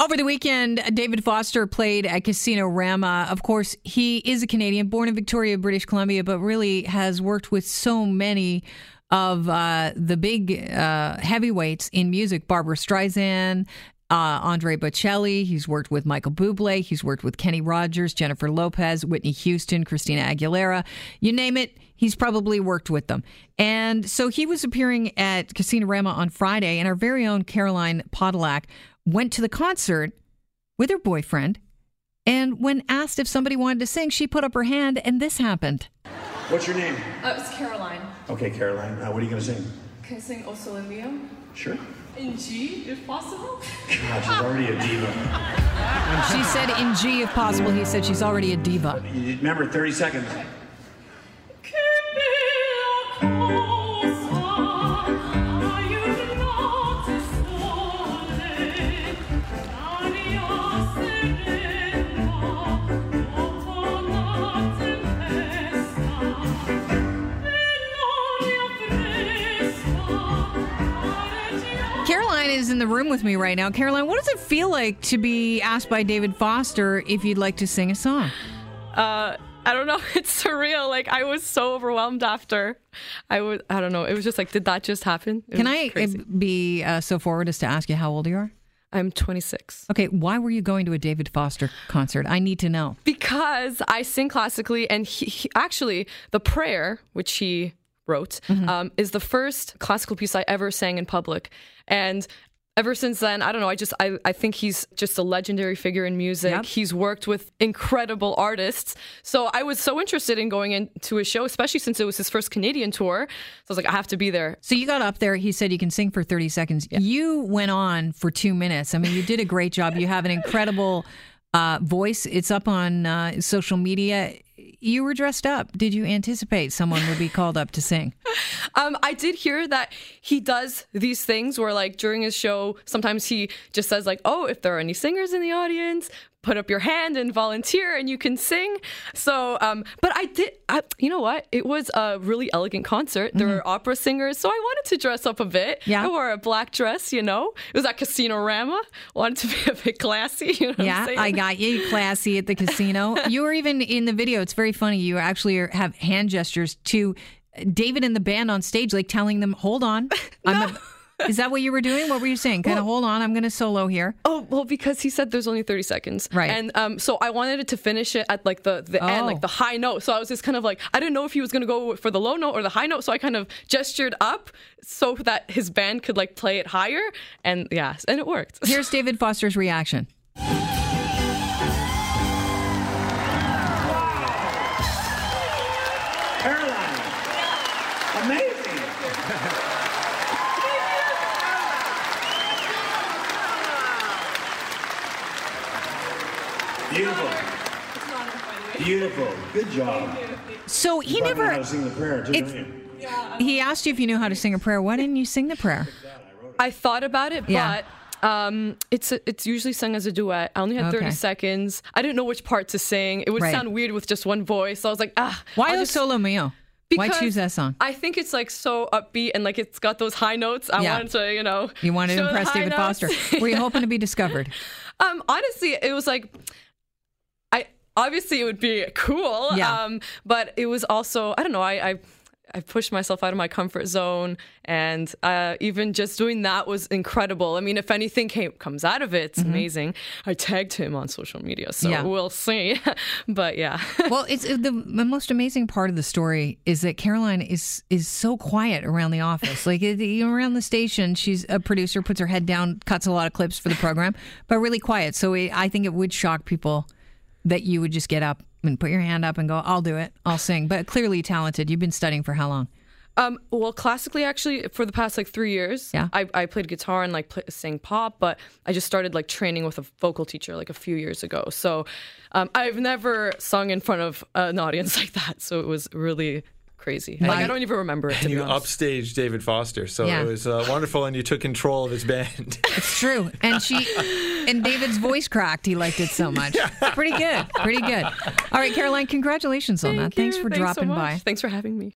Over the weekend, David Foster played at Casino Rama. Of course, he is a Canadian, born in Victoria, British Columbia, but really has worked with so many of uh, the big uh, heavyweights in music Barbara Streisand, uh, Andre Bocelli. He's worked with Michael Bublé. He's worked with Kenny Rogers, Jennifer Lopez, Whitney Houston, Christina Aguilera. You name it, he's probably worked with them. And so he was appearing at Casino Rama on Friday, and our very own Caroline Podolak went to the concert with her boyfriend. And when asked if somebody wanted to sing, she put up her hand, and this happened. What's your name? Uh, it's Caroline. Okay, Caroline. Uh, what are you going to sing? Can I sing O Sole Mio? Sure. In G, if possible? God, she's already a diva. She said in G, if possible. He said she's already a diva. Remember, 30 seconds. Is in the room with me right now. Caroline, what does it feel like to be asked by David Foster if you'd like to sing a song? uh I don't know. It's surreal. Like I was so overwhelmed after. I was. I don't know. It was just like, did that just happen? It Can I uh, Crazy. be uh, so forward as to ask you how old you are? I'm 26. Okay, why were you going to a David Foster concert? I need to know. Because I sing classically, and he, he- actually the prayer which he wrote Mm-hmm. um, is the first classical piece I ever sang in public, and. Ever since then, I don't know. I just I, I think he's just a legendary figure in music. Yep. He's worked with incredible artists. So I was so interested in going into his show, especially since it was his first Canadian tour. So I was like, I have to be there. So you got up there. He said you can sing for 30 seconds. You went on for two minutes. I mean, you did a great job. You have an incredible uh, voice. It's up on uh, social media. You were dressed up. Did you anticipate someone would be called up to sing? Um, I did hear that he does these things where, like, during his show, sometimes he just says, like, "Oh, if there are any singers in the audience, put up your hand and volunteer, and you can sing." So, um, but I did, I, you know what? It was a really elegant concert. There were opera singers, so I wanted to dress up a bit. Mm-hmm. Yeah. I wore a black dress. You know, it was at Casino Rama. Wanted to be a bit classy. You know what I'm Yeah, saying? I got you. Classy at the casino. You were even in the video. It's very funny. You actually have hand gestures to David and the band on stage, like telling them, "Hold on." I'm a- is that what you were doing? What were you saying? Kind of hold on. I'm going to solo here. Oh well, because he said there's only 30 seconds, Right. And um, so I wanted it to finish it at like the the Oh. end, like the high note. So I was just kind of like, I didn't know if he was gonna go for the low note or the high note. So I kind of gestured up so that his band could like play it higher, and yeah, and it worked. Here's David Foster's reaction. Beautiful. Beautiful. Good job. So he You know never. how to sing the prayer too, It's- don't you? He asked you if you knew how to sing a prayer. Why didn't you sing the prayer? I thought about it, Yeah. but um, it's it's usually sung as a duet. I only had 30 seconds. I didn't know which part to sing. It would Right. sound weird with just one voice. So I was like, ah, Why I'll just- Sole Mio? Why Because choose that song? I think it's like so upbeat and like it's got those high notes. I Yeah. wanted to, you know, You wanted to impress David notes. Foster. Were you hoping to be discovered? um, honestly, it was like, I obviously it would be cool. Yeah. Um, but it was also I don't know. I. I I pushed myself out of my comfort zone, and uh, even just doing that was incredible. I mean, if anything came, comes out of it, it's amazing. I tagged him on social media, so Mm-hmm. Yeah. we'll see. but yeah, Well, it's the, the most amazing part of the story is that Caroline is is so quiet around the office. Like it- you know, around the station, she's a producer, puts her head down, cuts a lot of clips for the program, but really quiet. So it, I think it would shock people that you would just get up and put your hand up and go, "I'll do it, I'll sing." But clearly talented. You've been studying for how long? Um, well, classically, actually, for the past like three years, Yeah. I, I played guitar and like play, sang pop, but I just started like training with a vocal teacher like a few years ago. So um, I've never sung in front of an audience like that. So it was really crazy. Like, I don't even remember it. You upstaged David Foster, so Yeah. it was uh, wonderful, and you took control of his band. It's true. And she and David's voice cracked. He liked it so much. Pretty good. Pretty good. All right, Caroline, congratulations on that. Thank Thanks for Thanks dropping much. by. Thanks for having me.